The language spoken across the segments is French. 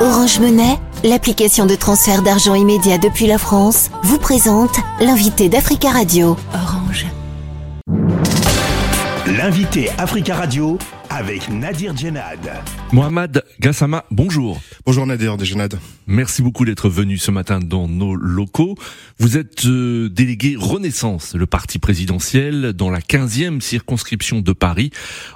Orange Monnaie, l'application de transfert d'argent immédiat depuis la France, vous présente l'invité d'Africa Radio. Orange. L'invité Africa Radio avec Nadir Djenad. Mohamed Gassama, bonjour. Bonjour Nadir Djenad. Merci beaucoup d'être venu ce matin dans nos locaux. Vous êtes euh, délégué Renaissance, le parti présidentiel, dans la 15e circonscription de Paris,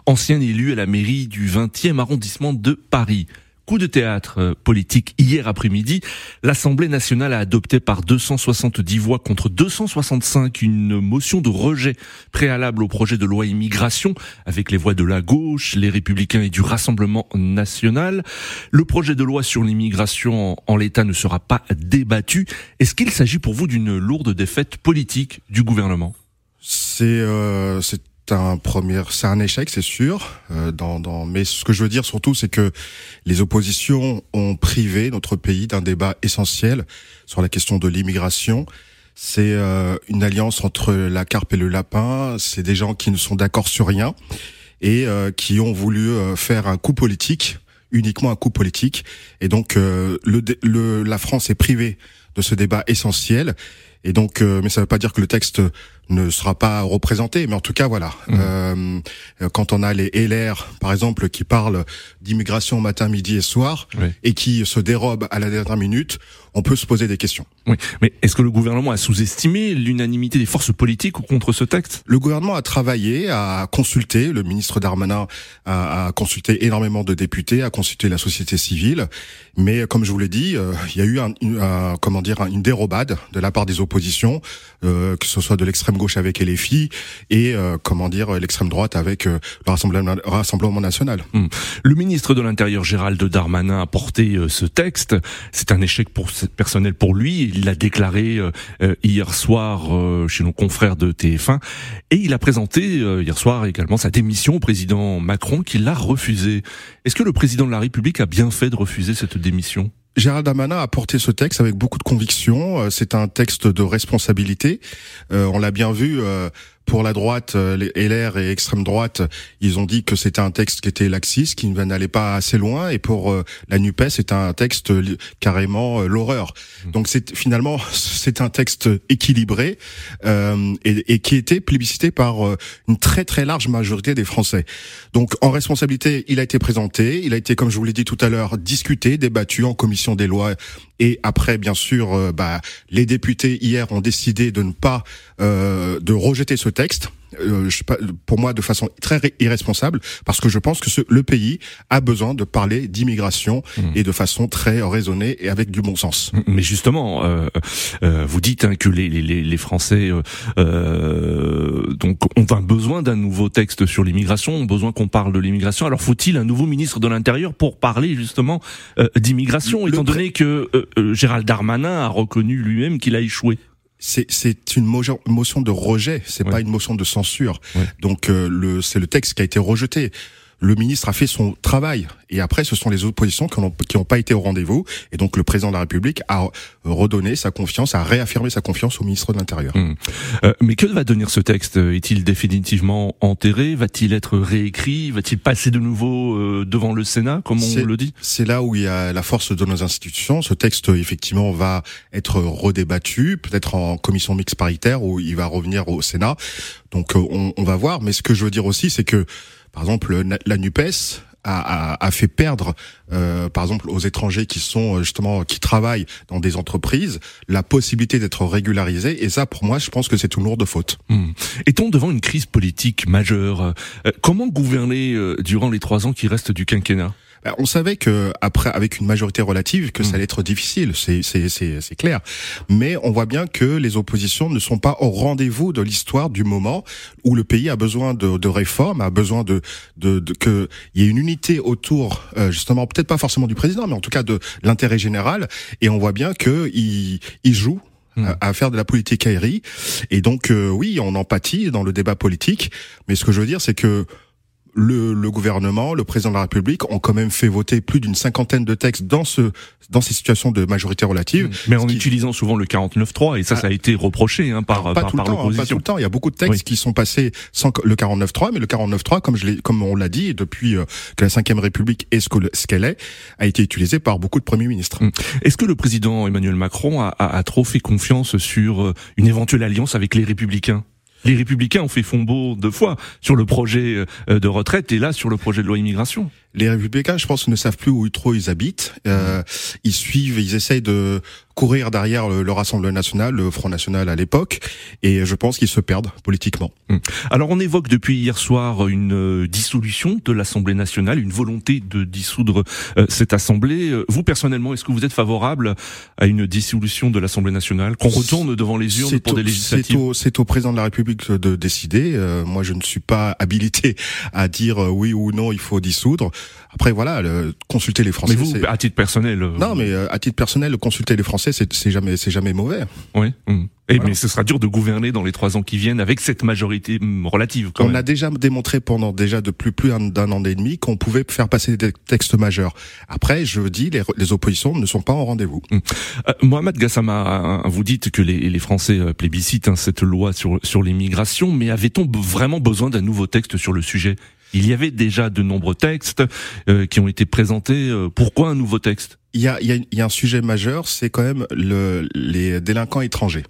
ancien élu à la mairie du 20e arrondissement de Paris. Coup de théâtre euh, politique hier après-midi, l'Assemblée nationale a adopté par 270 voix contre 265 une motion de rejet préalable au projet de loi immigration avec les voix de la gauche, les républicains et du Rassemblement national. Le projet de loi sur l'immigration en, l'état ne sera pas débattu. Est-ce qu'il s'agit pour vous d'une lourde défaite politique du gouvernement? C'est euh, c'est un premier, c'est un échec, c'est sûr. Euh, dans, dans, mais ce que je veux dire surtout, c'est que les oppositions ont privé notre pays d'un débat essentiel sur la question de l'immigration. C'est euh, une alliance entre la carpe et le lapin. C'est des gens qui ne sont d'accord sur rien et euh, qui ont voulu euh, faire un coup politique, uniquement un coup politique. Et donc, le, le, la France est privée de ce débat essentiel. Et donc, mais ça ne veut pas dire que le texte ne sera pas représenté. Mais en tout cas, voilà. Mmh. Euh, quand on a les LR, par exemple, qui parlent d'immigration matin, midi et soir, et qui se dérobent à la dernière minute, on peut se poser des questions. Oui, mais est-ce que le gouvernement a sous-estimé l'unanimité des forces politiques contre ce texte? Le gouvernement a travaillé, a consulté, le ministre Darmanin a, a, consulté énormément de députés, a consulté la société civile, mais comme je vous l'ai dit, euh, il y a eu un, une, comment dire une dérobade de la part des oppositions, euh, que ce soit de l'extrême gauche avec LFI et euh, comment dire l'extrême droite avec euh, le Rassemblement, national. Hmm. Le ministre de l'Intérieur Gérald Darmanin a porté euh, ce texte. C'est un échec pour personnel pour lui. Il l'a déclaré hier soir chez nos confrères de TF1 et il a présenté hier soir également sa démission au président Macron qui l'a refusé. Est-ce que le président de la République a bien fait de refuser cette démission? Gérald Darmanin a porté ce texte avec beaucoup de conviction. C'est un texte de responsabilité. on l'a bien vu pour la droite, euh, les LR et extrême droite, ils ont dit que c'était un texte qui était laxiste, qui n'allait pas assez loin, et pour euh, la Nupes, c'est un texte carrément euh, l'horreur. Mmh. Donc c'est finalement c'est un texte équilibré euh, et, et, qui était plébiscité par une très très large majorité des Français. Donc en responsabilité, il a été présenté, il a été comme je vous l'ai dit tout à l'heure discuté, débattu en commission des lois et après, bien sûr, bah, les députés hier ont décidé de ne pas euh, de rejeter ce texte. Euh, pour moi de façon très irresponsable parce que je pense que ce, le pays a besoin de parler d'immigration mmh. et de façon très raisonnée et avec du bon sens. Mmh, mais justement, euh, euh, vous dites hein, que les, les, les Français euh, donc ont un besoin d'un nouveau texte sur l'immigration, ont besoin qu'on parle de l'immigration. Alors faut-il un nouveau ministre de l'Intérieur pour parler justement d'immigration, étant donné que Gérald Darmanin a reconnu lui-même qu'il a échoué? C'est une motion de rejet, c'est pas une motion de censure. Donc euh, le c'est le texte qui a été rejeté le ministre a fait son travail. Et après, ce sont les oppositions qui n'ont pas été au rendez-vous. Et donc, le président de la République a redonné sa confiance, a réaffirmé sa confiance au ministre de l'Intérieur. Hum. Euh, mais que va devenir ce texte? Est-il définitivement enterré? Va-t-il être réécrit? Va-t-il passer de nouveau euh, devant le Sénat, comme on le dit? C'est là où il y a la force de nos institutions. Ce texte, effectivement, va être redébattu, peut-être en commission mixte paritaire, où il va revenir au Sénat. Donc, euh, on, on va voir. Mais ce que je veux dire aussi, c'est que par exemple, la NUPES a, a, a, fait perdre, euh, par exemple, aux étrangers qui sont euh, justement qui travaillent dans des entreprises, la possibilité d'être régularisés. Et ça, pour moi, je pense que c'est une lourde faute. Mmh. Est-on devant une crise politique majeure? Euh, Comment gouverner euh, durant les trois ans qui restent du quinquennat? Bah, on savait que après, avec une majorité relative, que ça mm. allait être difficile, c'est clair. Mais on voit bien que les oppositions ne sont pas au rendez-vous de l'histoire du moment où le pays a besoin de, de réformes, a besoin de de, de que il y ait une unité autour, euh, justement, peut-être pas forcément du président, mais en tout cas de l'intérêt général. Et on voit bien que il, il joue mm. à faire de la politique aérie. Et donc, euh, oui, on empathie dans le débat politique. Mais ce que je veux dire, c'est que le, le, gouvernement, le président de la République ont quand même fait voter plus d'une cinquantaine de textes dans ce dans ces situations de majorité relative. Mmh. Mais en utilisant souvent le 49.3 et ça, ça a été reproché hein, par pas par, tout par le temps, pas tout le temps. Il y a beaucoup de textes qui sont passés sans le 49.3, mais le 49.3, comme je l'ai, comme on l'a dit, depuis euh, que la Ve République est ce qu'elle est, a été utilisé par beaucoup de premiers ministres. Mmh. Est-ce que le président Emmanuel Macron a, a, a trop fait confiance sur euh, une éventuelle alliance avec les Républicains? Les républicains ont fait fond beau deux fois sur le projet euh, de retraite et là sur le projet de loi immigration les républicains, je pense, ne savent plus où trop ils habitent. Euh, ils suivent, ils essayent de courir derrière le, le, Rassemblement national, le Front national à l'époque, et je pense qu'ils se perdent politiquement. Hum. Alors on évoque depuis hier soir une euh, dissolution de l'Assemblée nationale, une volonté de dissoudre euh, cette Assemblée. Euh, vous personnellement, est-ce que vous êtes favorable à une dissolution de l'Assemblée nationale, qu'on retourne devant les urnes pour des législatives? C'est au, au, président de la République de décider. Euh, moi, je ne suis pas habilité à dire oui ou non il faut dissoudre. Après voilà, le, consulter les Français. Mais vous, à titre personnel. Euh... Non, mais euh, à titre personnel, consulter les Français, c'est jamais, c'est jamais mauvais. Oui. Mmh. Et voilà. mais ce sera dur de gouverner dans les trois ans qui viennent avec cette majorité mmh, relative. Quand On même. a déjà démontré pendant déjà de plus plus d'un an et demi qu'on pouvait faire passer des textes majeurs. Après, je dis, les, les oppositions ne sont pas en rendez-vous. Mmh. Euh, Mohamed Gassama, vous dites que les, les Français euh, plébiscitent hein, cette loi sur sur l'immigration, mais avait-on vraiment besoin d'un nouveau texte sur le sujet? Il y avait déjà de nombreux textes euh, qui ont été présentés. Euh, pourquoi un nouveau texte? Il y, a, il, y a, un sujet majeur, c'est quand même le, les délinquants étrangers.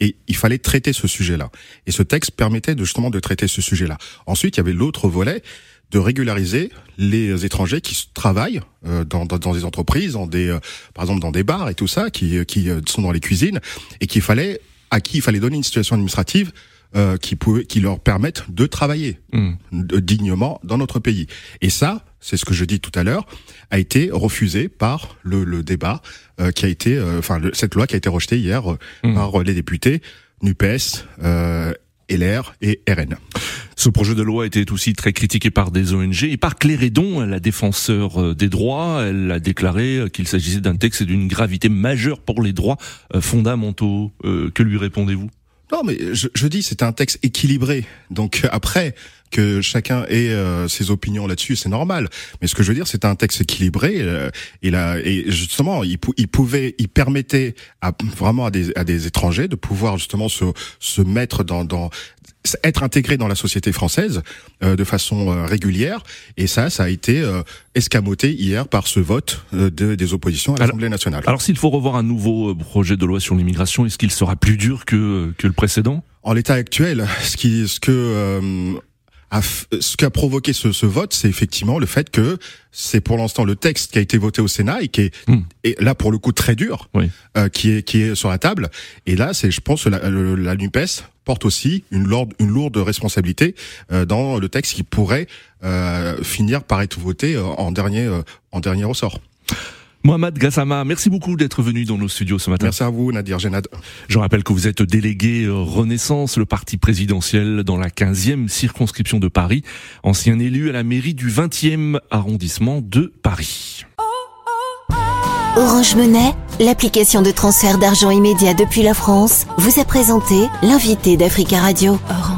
Et il fallait traiter ce sujet-là. Et ce texte permettait de, justement de traiter ce sujet-là. Ensuite, il y avait l'autre volet de régulariser les étrangers qui travaillent euh, dans, dans, dans, des entreprises, des, euh, par exemple dans des bars et tout ça, qui, qui sont dans les cuisines, et qu'il fallait à qui il fallait donner une situation administrative euh, qui pouvait, qui leur permettent de travailler mmh. dignement dans notre pays. Et ça, c'est ce que je dis tout à l'heure, a été refusé par le, le débat euh, qui a été, euh, enfin cette loi qui a été rejetée hier mmh. par les députés Nupes. LR et RN. Ce projet de loi était aussi très critiqué par des ONG et par Clérédon, la défenseur des droits. Elle a déclaré qu'il s'agissait d'un texte d'une gravité majeure pour les droits fondamentaux. que lui répondez-vous? Non, mais je, je dis c'est un texte équilibré. Donc après que chacun ait euh, ses opinions là-dessus, c'est normal. Mais ce que je veux dire, c'est un texte équilibré. Euh, il a, et justement, il, il, pouvait, il permettait à, vraiment à des, à des étrangers de pouvoir justement se, se mettre dans, dans être intégré dans la société française euh, de façon euh, régulière et ça ça a été euh, escamoté hier par ce vote de, des oppositions à l'Assemblée nationale. Alors s'il faut revoir un nouveau projet de loi sur l'immigration, est-ce qu'il sera plus dur que que le précédent? En l'état actuel, ce qui ce que ce qui a provoqué ce, ce vote, c'est effectivement le fait que c'est pour l'instant le texte qui a été voté au Sénat et qui est, mmh. et là pour le coup très dur, oui. euh, qui est qui est sur la table. Et là, c'est je pense la, la, la Nupes porte aussi une lourde, une lourde responsabilité euh, dans le texte qui pourrait euh, finir par être voté en dernier en dernier ressort. Mohamed Gassama, merci beaucoup d'être venu dans nos studios ce matin. Merci à vous, Nadir Genad. Je rappelle que vous êtes délégué Renaissance, le parti présidentiel dans la 15e circonscription de Paris, ancien élu à la mairie du 20e arrondissement de Paris. Orange Monnaie, l'application de transfert d'argent immédiat depuis la France, vous a présenté l'invité d'Africa Radio. Orange.